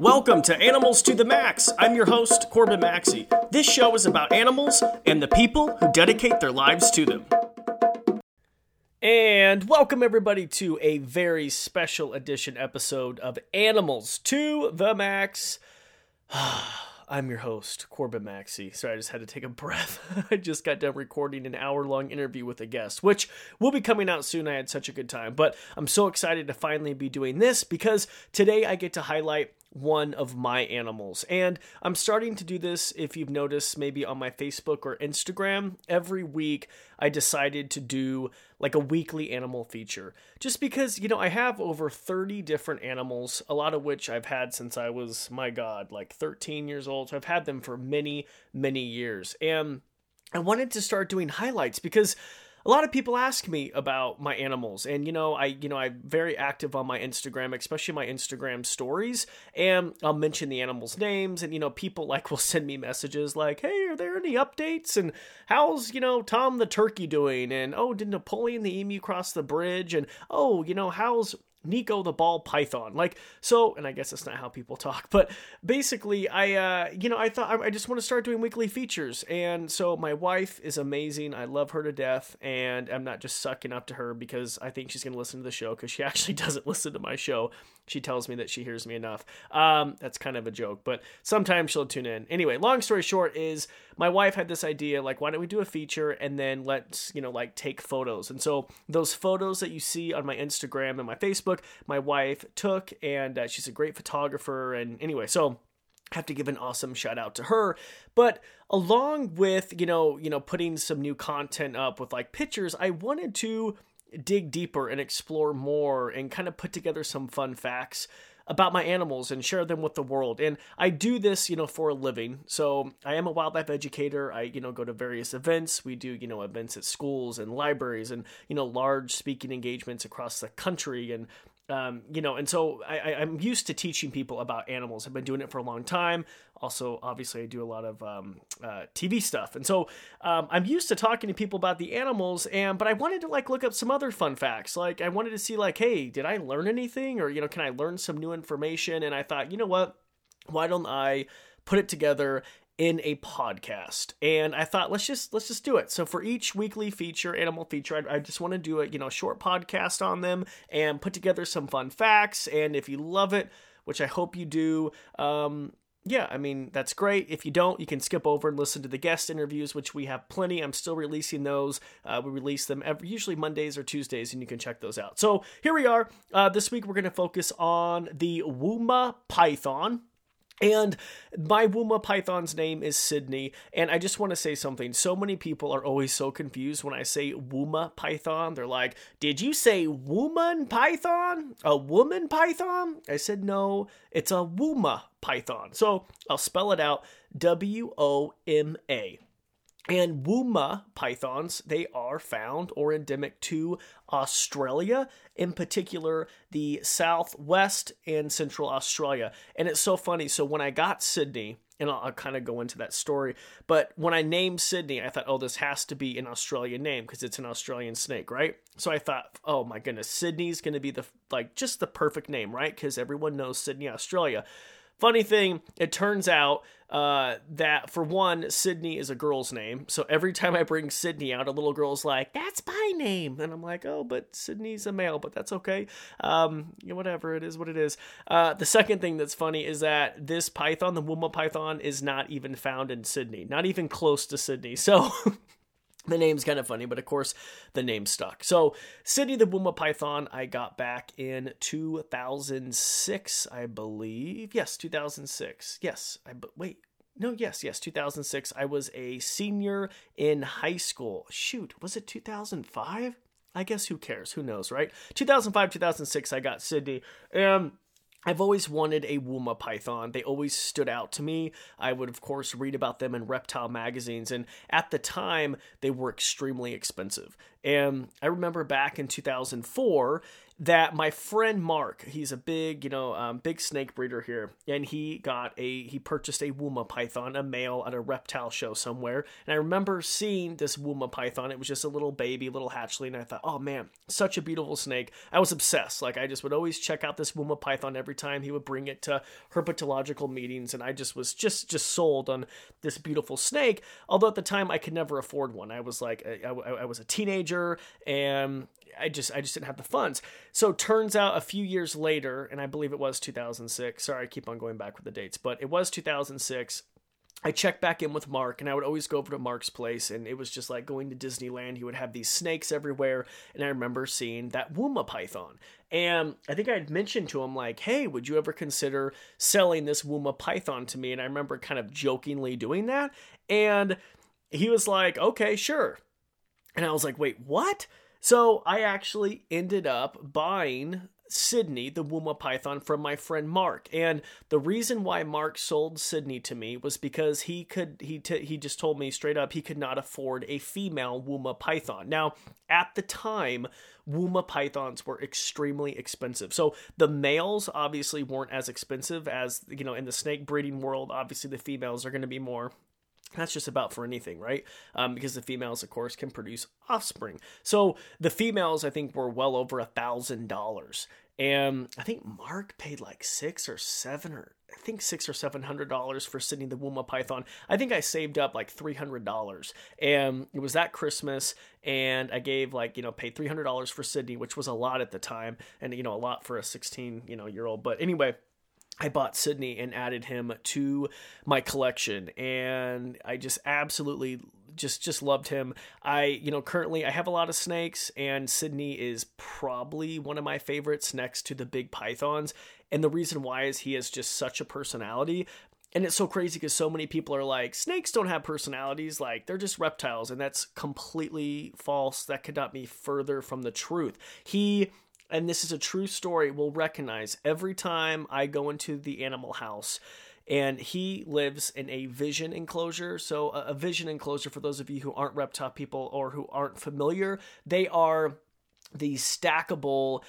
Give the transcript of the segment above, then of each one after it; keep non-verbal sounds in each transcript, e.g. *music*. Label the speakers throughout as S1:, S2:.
S1: Welcome to Animals to the Max. I'm your host, Corbin Maxey. This show is about animals and the people who dedicate their lives to them. And welcome everybody to a very special edition episode of Animals to the Max. *sighs* I'm your host, Corbin Maxey. Sorry, I just had to take a breath. *laughs* I just got done recording an hour long interview with a guest, which will be coming out soon. I had such a good time. But I'm so excited to finally be doing this because today I get to highlight one of my animals. And I'm starting to do this, if you've noticed, maybe on my Facebook or Instagram. Every week, I decided to do like a weekly animal feature. Just because, you know, I have over 30 different animals, a lot of which I've had since I was, my God, like 13 years old. So I've had them for many, many years. And I wanted to start doing highlights because a lot of people ask me about my animals and you know i you know i'm very active on my instagram especially my instagram stories and i'll mention the animals names and you know people like will send me messages like hey are there any updates? And how's you know tom the turkey doing? And oh did napoleon the emu cross the bridge? And oh you know how's Nico the ball python. Like, so, and I guess that's not how people talk, but basically, I, uh, you know, I thought I, I just want to start doing weekly features. And so my wife is amazing. I love her to death. And I'm not just sucking up to her because I think she's going to listen to the show because she *laughs* actually doesn't listen to my show. She tells me that she hears me enough. Um, that's kind of a joke, but sometimes she'll tune in. Anyway, long story short is my wife had this idea, like, why don't we do a feature and then let's, you know, like take photos. And so those photos that you see on my Instagram and my Facebook, my wife took, and uh, she's a great photographer. And anyway, so have to give an awesome shout out to her but along with you know you know putting some new content up with like pictures i wanted to dig deeper and explore more and kind of put together some fun facts about my animals and share them with the world. And I do this, you know, for a living. So I am a wildlife educator. I, you know, go to various events. We do, you know, events at schools and libraries and, you know, large speaking engagements across the country and um, you know, and so I, I'm used to teaching people about animals. I've been doing it for a long time. Also, obviously, I do a lot of um, uh, TV stuff, and so um, I'm used to talking to people about the animals. And but I wanted to like look up some other fun facts. Like I wanted to see like, hey, did I learn anything, or you know, can I learn some new information? And I thought, you know what, why don't I put it together in a podcast and i thought let's just let's just do it so for each weekly feature animal feature i, I just want to do a you know short podcast on them and put together some fun facts and if you love it which i hope you do um, yeah, I mean, that's great. If you don't, you can skip over and listen to the guest interviews, which we have plenty. I'm still releasing those. Uh, we release them every, usually Mondays or Tuesdays, and you can check those out. So here we are. Uh, this week, we're going to focus on the Woma Python. And my Woma Python's name is Sydney. And I just want to say something. So many people are always so confused when I say Woma Python. They're like, Did you say woman python? A woman python? I said, No, it's a Woma python. So I'll spell it out W O M A. And Woma pythons, they are found or endemic to Australia, in particular the southwest and central Australia. And it's so funny. So when I got Sydney, and I'll, I'll kind of go into that story, but when I named Sydney, I thought, oh, this has to be an Australian name because it's an Australian snake, right? So I thought, oh my goodness, Sydney's going to be the like just the perfect name, right? Because everyone knows Sydney, Australia. Funny thing, it turns out uh, that for one, Sydney is a girl's name. So every time I bring Sydney out, a little girl's like, "That's my name," and I'm like, "Oh, but Sydney's a male, but that's okay. Um, whatever it is, what it is." Uh, the second thing that's funny is that this python, the Woma python, is not even found in Sydney, not even close to Sydney. So. *laughs* The name's kind of funny, but of course the name stuck. So, Sydney the Woma Python, I got back in 2006, I believe. Yes, 2006. Yes, I but wait. No, yes, yes, 2006. I was a senior in high school. Shoot, was it 2005? I guess who cares? Who knows, right? 2005, 2006, I got Sydney. And I've always wanted a Woma python. They always stood out to me. I would, of course, read about them in reptile magazines, and at the time, they were extremely expensive. And I remember back in 2004, that my friend Mark, he's a big, you know, um, big snake breeder here, and he got a he purchased a Woma python, a male at a reptile show somewhere. And I remember seeing this Woma python. It was just a little baby, little hatchling, and I thought, oh man, such a beautiful snake. I was obsessed. Like I just would always check out this Woma python every time he would bring it to herpetological meetings, and I just was just just sold on this beautiful snake. Although at the time I could never afford one. I was like, I, I, I was a teenager, and I just I just didn't have the funds. So turns out a few years later, and I believe it was 2006. Sorry, I keep on going back with the dates, but it was 2006. I checked back in with Mark, and I would always go over to Mark's place, and it was just like going to Disneyland. He would have these snakes everywhere, and I remember seeing that Woma python. And I think I had mentioned to him, like, hey, would you ever consider selling this Woma python to me? And I remember kind of jokingly doing that. And he was like, okay, sure. And I was like, wait, what? So I actually ended up buying Sydney, the Woma Python, from my friend Mark. And the reason why Mark sold Sydney to me was because he could he t- he just told me straight up he could not afford a female Woma Python. Now, at the time, Woma pythons were extremely expensive. So the males obviously weren't as expensive as you know in the snake breeding world. Obviously, the females are going to be more that's just about for anything, right? Um, because the females, of course, can produce offspring. So the females, I think, were well over a thousand dollars, and I think Mark paid like six or seven or I think six or seven hundred dollars for Sydney the Woma Python. I think I saved up like three hundred dollars, and it was that Christmas, and I gave like you know paid three hundred dollars for Sydney, which was a lot at the time, and you know a lot for a sixteen you know year old. But anyway I bought Sydney and added him to my collection and I just absolutely just just loved him. I you know currently I have a lot of snakes and Sydney is probably one of my favorites next to the big pythons and the reason why is he has just such a personality. And it's so crazy because so many people are like snakes don't have personalities like they're just reptiles and that's completely false. That could not be further from the truth. He and this is a true story, will recognize every time I go into the animal house. And he lives in a vision enclosure. So, a, vision enclosure, for those of you who aren't reptile people or who aren't familiar, they are the stackable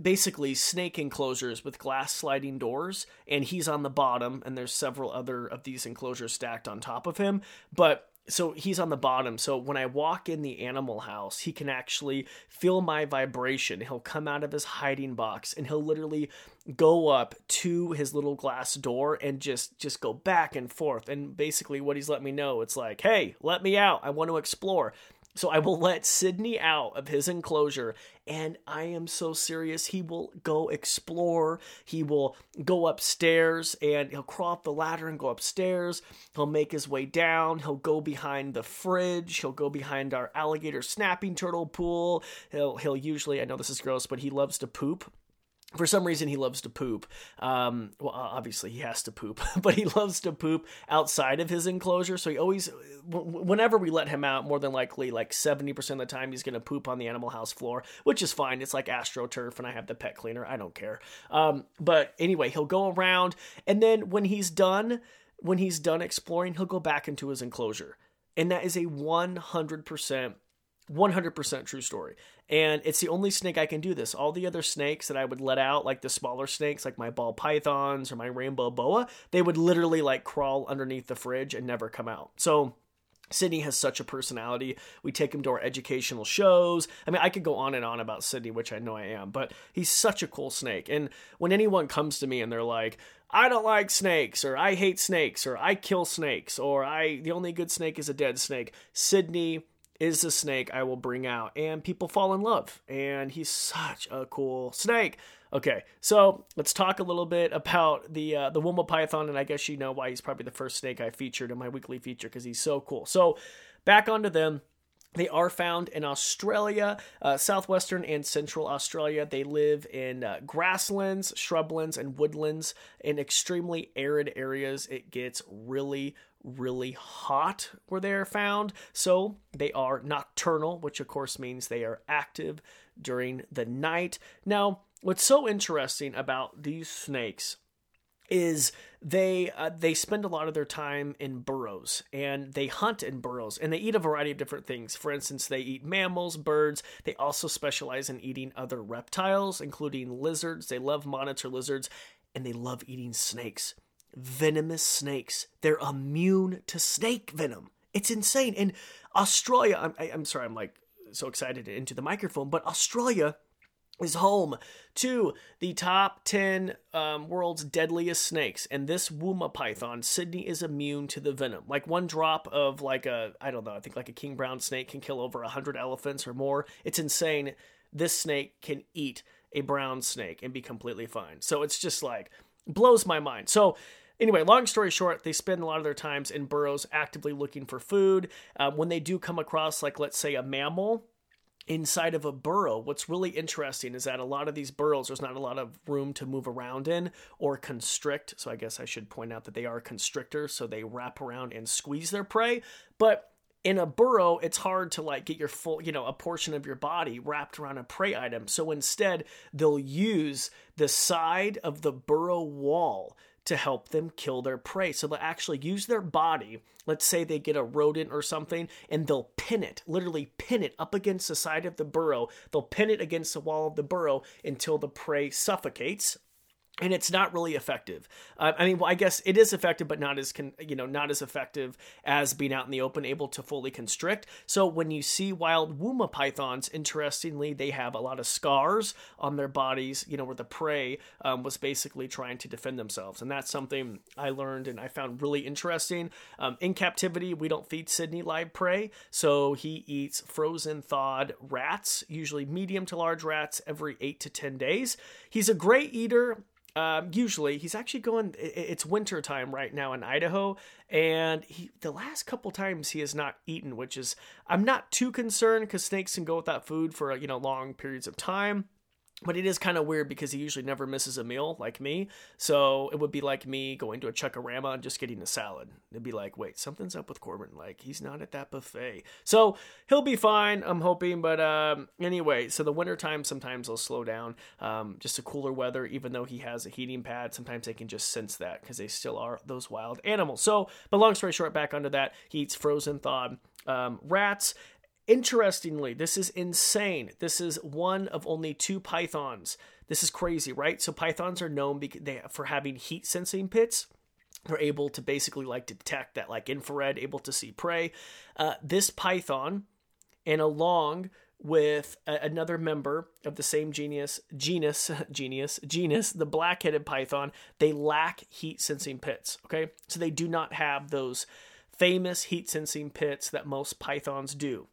S1: basically snake enclosures with glass sliding doors and he's on the bottom and there's several other of these enclosures stacked on top of him but so he's on the bottom. So when I walk in the animal house, he can actually feel my vibration. He'll come out of his hiding box and he'll literally go up to his little glass door and just just go back and forth. And basically what he's let me know, it's like, "Hey, let me out. I want to explore." So I will let Sydney out of his enclosure, and I am so serious. He will go explore. He will go upstairs and he'll crawl up the ladder and go upstairs. He'll make his way down. He'll go behind the fridge. He'll go behind our alligator snapping turtle pool. He'll he'll usually I know this is gross, but he loves to poop for some reason he loves to poop. Um, well obviously he has to poop *laughs* but he loves to poop outside of his enclosure. So he always whenever we let him out more than likely like 70% of the time he's going to poop on the animal house floor which is fine. It's like astroturf and i have the pet cleaner. I don't care. Um, but anyway he'll go around and then when he's done when he's done exploring he'll go back into his enclosure. And that is a 100% 100% true story. And it's the only snake I can do this. All the other snakes that I would let out, like the smaller snakes, like my ball pythons or my rainbow boa, they would literally like crawl underneath the fridge and never come out. So Sydney has such a personality. We take him to our educational shows. I mean, I could go on and on about Sydney, which I know I am, but he's such a cool snake. And when anyone comes to me and they're like, I don't like snakes, or I hate snakes, or I kill snakes, or I the only good snake is a dead snake, Sydney is the snake I will bring out, and people fall in love. And he's such a cool snake. Okay, so let's talk a little bit about the uh, the Woma Python, and I guess you know why he's probably the first snake I featured in my weekly feature because he's so cool. So back onto them. They are found in Australia, uh, southwestern and central Australia. They live in uh, grasslands, shrublands, and woodlands in extremely arid areas. It gets really, really hot where they are found. So they are nocturnal, which of course means they are active during the night. Now, what's so interesting about these snakes is they uh, they spend a lot of their time in burrows and they hunt in burrows and they eat a variety of different things. For instance, they eat mammals, birds. They also specialize in eating other reptiles, including lizards. They love monitor lizards and they love eating snakes. Venomous snakes. They're immune to snake venom. It's insane. In Australia, I'm, I'm sorry, I'm like so excited into the microphone, but Australia is home to the top 10 um, world's deadliest snakes and this woma python sydney is immune to the venom like one drop of like a i don't know i think like a king brown snake can kill over 100 elephants or more it's insane this snake can eat a brown snake and be completely fine so it's just like blows my mind so Anyway, long story short, they spend a lot of their times in burrows actively looking for food. Um, when they do come across, like, let's say a mammal, inside of a burrow, what's really interesting is that a lot of these burrows, there's not a lot of room to move around in or constrict. So I guess I should point out that they are constrictors, so they wrap around and squeeze their prey. But in a burrow, it's hard to like get your full, you know, a portion of your body wrapped around a prey item. So instead, they'll use the side of the burrow wall to help them kill their prey. So they'll actually use their body. Let's say they get a rodent or something, and they'll pin it, literally pin it up against the side of the burrow. They'll pin it against the wall of the burrow until the prey suffocates and it's not really effective. Uh, I mean, well, I guess it is effective, but not as con- you know not as effective as being out in the open, able to fully constrict. So when you see wild woma pythons, interestingly, they have a lot of scars on their bodies, you know, where the prey um, was basically trying to defend themselves, and that's something I learned and I found really interesting. Um, in captivity, we don't feed Sydney live prey, so he eats frozen thawed rats, usually medium to large rats, every eight to ten days. He's a great eater um, usually, he's actually going. It's winter time right now in Idaho, and he the last couple times he has not eaten, which is I'm not too concerned because snakes can go without food for you know long periods of time. But it is kind of weird because he usually never misses a meal like me. So it would be like me going to a Chuckarama and just getting a salad. It'd be like, wait, something's up with Corbin. Like, he's not at that buffet. So he'll be fine, I'm hoping. But um, anyway, so the wintertime, sometimes he'll slow down. Um, just a cooler weather, even though he has a heating pad, sometimes they can just sense that because they still are those wild animals. So, but long story short, back onto that, he eats frozen thawed um, rats Interestingly, this is insane. This is one of only two pythons. This is crazy, right? So pythons are known for having heat sensing pits. They're able to basically like detect that like infrared, able to see prey. Uh, this python, and along with a- another member of the same genus, genus, *laughs* genius, genus, the black-headed python, they lack heat sensing pits. Okay, so they do not have those famous heat sensing pits that most pythons do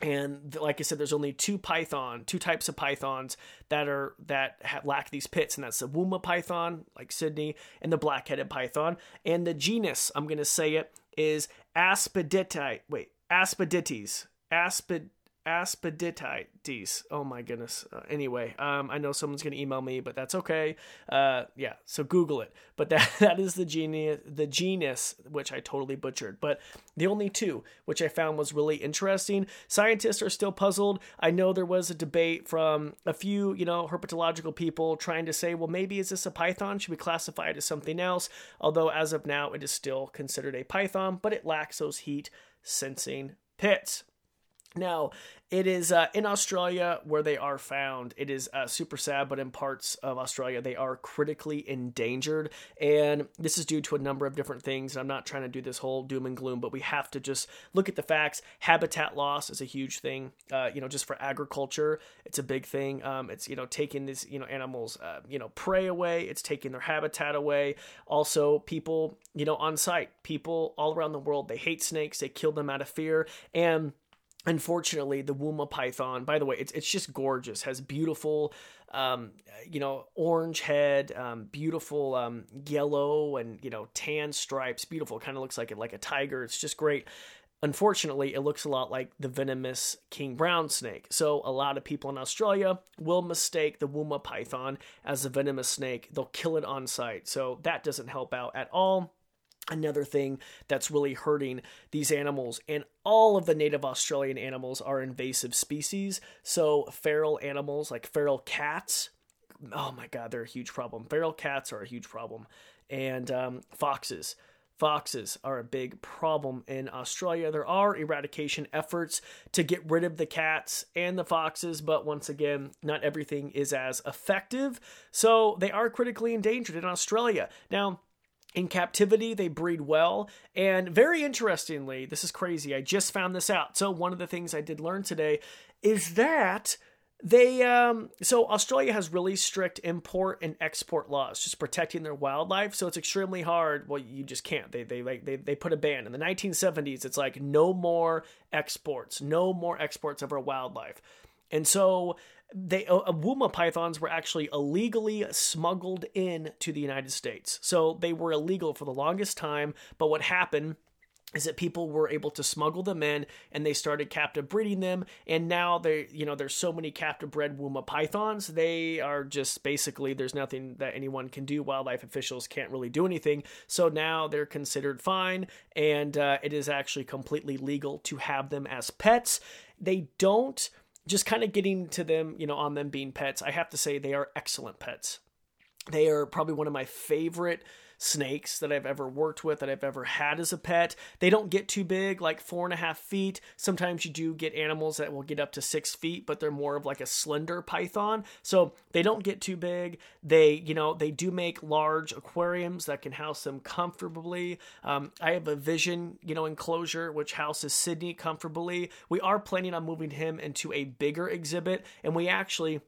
S1: and like I said, there's only two python, two types of pythons that are that lack these pits, and that's the woma python, like Sydney, and the black-headed python. And the genus, I'm gonna say it, is Aspiditi. Wait, Aspidites. Aspid Aspiditites. Oh my goodness. Uh, anyway, um, I know someone's gonna email me, but that's okay. Uh, yeah, so Google it. But *laughs* that that is the genius, the genus, which I totally butchered. But the only two, which I found was really interesting. Scientists are still puzzled. I know there was a debate from a few, you know, herpetological people trying to say, well, maybe is this a python? Should we classify it as something else? Although as of now, it is still considered a python, but it lacks those heat sensing pits. Now, it is uh, in Australia where they are found. It is uh, super sad, but in parts of Australia, they are critically endangered. And this is due to a number of different things. I'm not trying to do this whole doom and gloom, but we have to just look at the facts. Habitat loss is a huge thing, uh, you know, just for agriculture. It's a big thing. Um, it's, you know, taking these, you know, animals, uh, you know, prey away. It's taking their habitat away. Also, people, you know, on site, people all around the world, they hate snakes. They kill them out of fear. And unfortunately the woma python by the way it's, it's just gorgeous has beautiful um, you know orange head um, beautiful um, yellow and you know tan stripes beautiful kind of looks like it like a tiger it's just great. Unfortunately it looks a lot like the venomous king brown snake so a lot of people in australia will mistake the woma python as a venomous snake they'll kill it on site so that doesn't help out at all another thing that's really hurting these animals and all of the native australian animals are invasive species so feral animals like feral cats oh my god they're a huge problem feral cats are a huge problem and um, foxes. Foxes are a big problem in Australia. There are eradication efforts to get rid of the cats and the foxes, but once again, not everything is as effective. So they are critically endangered in Australia. Now, in captivity, they breed well. And very interestingly, this is crazy. I just found this out. So, one of the things I did learn today is that they um so australia has really strict import and export laws just protecting their wildlife so it's extremely hard well you just can't they they like they, they put a ban in the 1970s it's like no more exports no more exports of our wildlife and so they uh, Woma pythons were actually illegally smuggled in to the United States. So they were illegal for the longest time, but what happened is that people were able to smuggle them in and they started captive breeding them. And now they you know there's so many captive bred woma pythons they are just basically there's nothing that anyone can do. Wildlife officials can't really do anything. So now they're considered fine and uh, it is actually completely legal to have them as pets. They don't just kind of getting to them you know on them being pets i have to say they are excellent pets. They are probably one of my favorite snakes that I've ever worked with, that I've ever had as a pet. They don't get too big, like four and a half feet. Sometimes you do get animals that will get up to six feet, but they're more of like a slender python. So they don't get too big. They, you know, they do make large aquariums that can house them comfortably. Um, I have a vision, you know, enclosure which houses Sydney comfortably. We are planning on moving him into a bigger exhibit, and we actually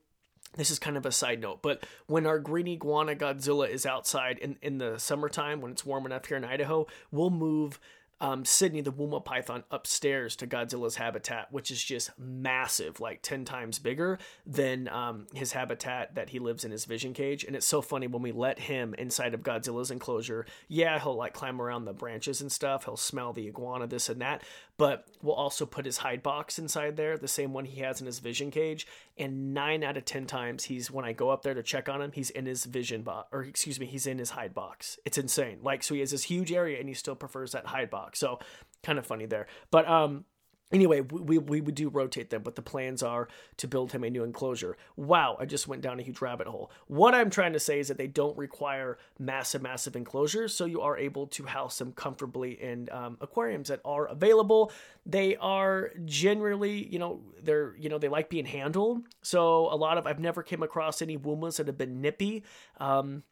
S1: this is kind of a side note, but when our green iguana Godzilla is outside in, in the summertime, when it's warm enough here in Idaho, we'll move um, Sydney the Woma python upstairs to Godzilla's habitat, which is just massive, like 10 times bigger than um, his habitat that he lives in his vision cage. And it's so funny when we let him inside of Godzilla's enclosure. Yeah, he'll like climb around the branches and stuff, he'll smell the iguana, this and that. But we'll also put his hide box inside there, the same one he has in his vision cage. And nine out of 10 times, he's when I go up there to check on him, he's in his vision box, or excuse me, he's in his hide box. It's insane. Like, so he has this huge area and he still prefers that hide box. So kind of funny there. But um anyway, we, we would do rotate them, but the plans are to build him a new enclosure. Wow, I just went down a huge rabbit hole. What I'm trying to say is that they don't require massive, massive enclosures, so you are able to house them comfortably in um, aquariums that are available. They are generally, you know, they're, you know, they like being handled. So a lot of, I've never came across any Womas that have been nippy. Um,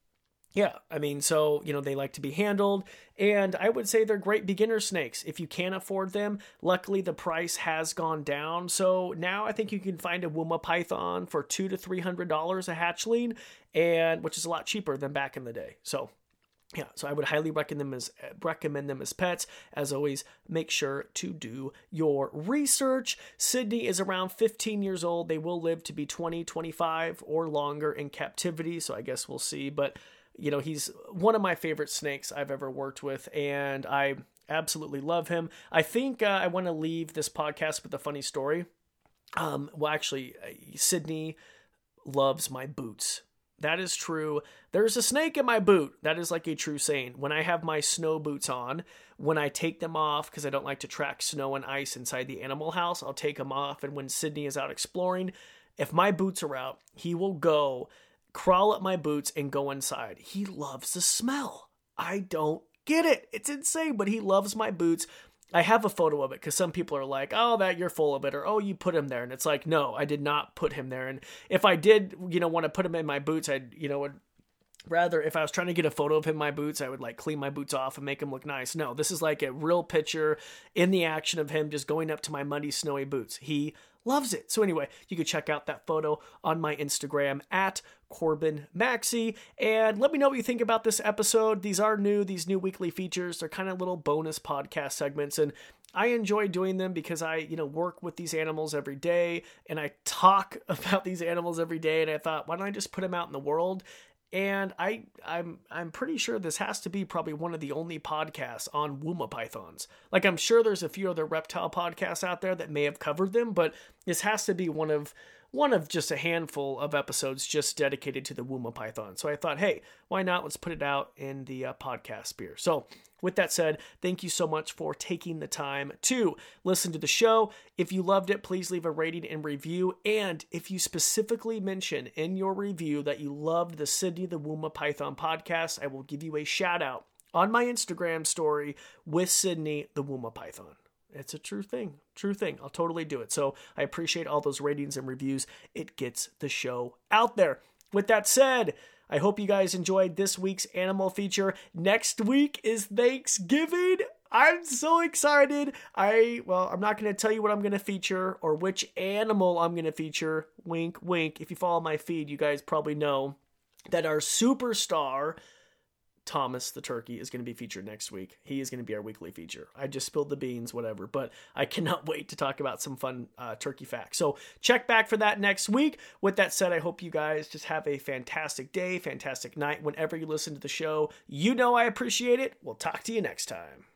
S1: yeah, I mean, so, you know, they like to be handled, and I would say they're great beginner snakes. If you can't afford them, luckily the price has gone down. So now I think you can find a Woma Python for two to three hundred dollars a hatchling, and which is a lot cheaper than back in the day. So yeah, so I would highly recommend them as recommend them as pets. As always, make sure to do your research. Sydney is around 15 years old. They will live to be 20, 25 or longer in captivity, so I guess we'll see, but you know, he's one of my favorite snakes I've ever worked with, and I absolutely love him. I think uh, I want to leave this podcast with a funny story. Um, well, actually, uh, Sydney loves my boots. That is true. There's a snake in my boot. That is like a true saying. When I have my snow boots on, when I take them off, because I don't like to track snow and ice inside the animal house, I'll take them off. And when Sydney is out exploring, if my boots are out, he will go crawl up my boots and go inside. He loves the smell. I don't get it. It's insane, but he loves my boots. I have a photo of it because some people are like, "Oh, that you're full of it," or "Oh, you put him there," and it's like, no, I did not put him there. And if I did, you know, want to put him in my boots, I'd, you know, would rather if I was trying to get a photo of him in my boots, I would like clean my boots off and make him look nice. No, this is like a real picture in the action of him just going up to my muddy, snowy boots. He loves it. So anyway, you can check out that photo on my Instagram at Corbin Maxey. And let me know what you think about this episode. These are new, these new weekly features. They're kind of little bonus podcast segments. And I enjoy doing them because I, you know, work with these animals every day and I talk *laughs* about these animals every day. And I thought, why don't I just put them out in the world? And I I'm I'm pretty sure this has to be probably one of the only podcasts on Woma pythons. Like I'm sure there's a few other reptile podcasts out there that may have covered them, but this has to be one of one of just a handful of episodes just dedicated to the Woma Python. So I thought, hey, why not? Let's put it out in the uh, podcast sphere. So with that said, thank you so much for taking the time to listen to the show. If you loved it, please leave a rating and review. And if you specifically mention in your review that you loved the Sydney the Woma Python podcast, I will give you a shout out on my Instagram story with Sydney the Woma Python. It's a true thing. True thing. I'll totally do it. So I appreciate all those ratings and reviews. It gets the show out there. With that said, I hope you guys enjoyed this week's animal feature. Next week is Thanksgiving. I'm so excited. I, well, I'm not going to tell you what I'm going to feature or which animal I'm going to feature. Wink, wink. If you follow my feed, you guys probably know that our superstar Thomas the turkey is going to be featured next week. He is going to be our weekly feature. I just spilled the beans, whatever, but I cannot *laughs* wait to talk about some fun uh, turkey facts. So check back for that next week. With that said, I hope you guys just have a fantastic day, fantastic night. Whenever you listen to the show, you know I appreciate it. We'll talk to you next time.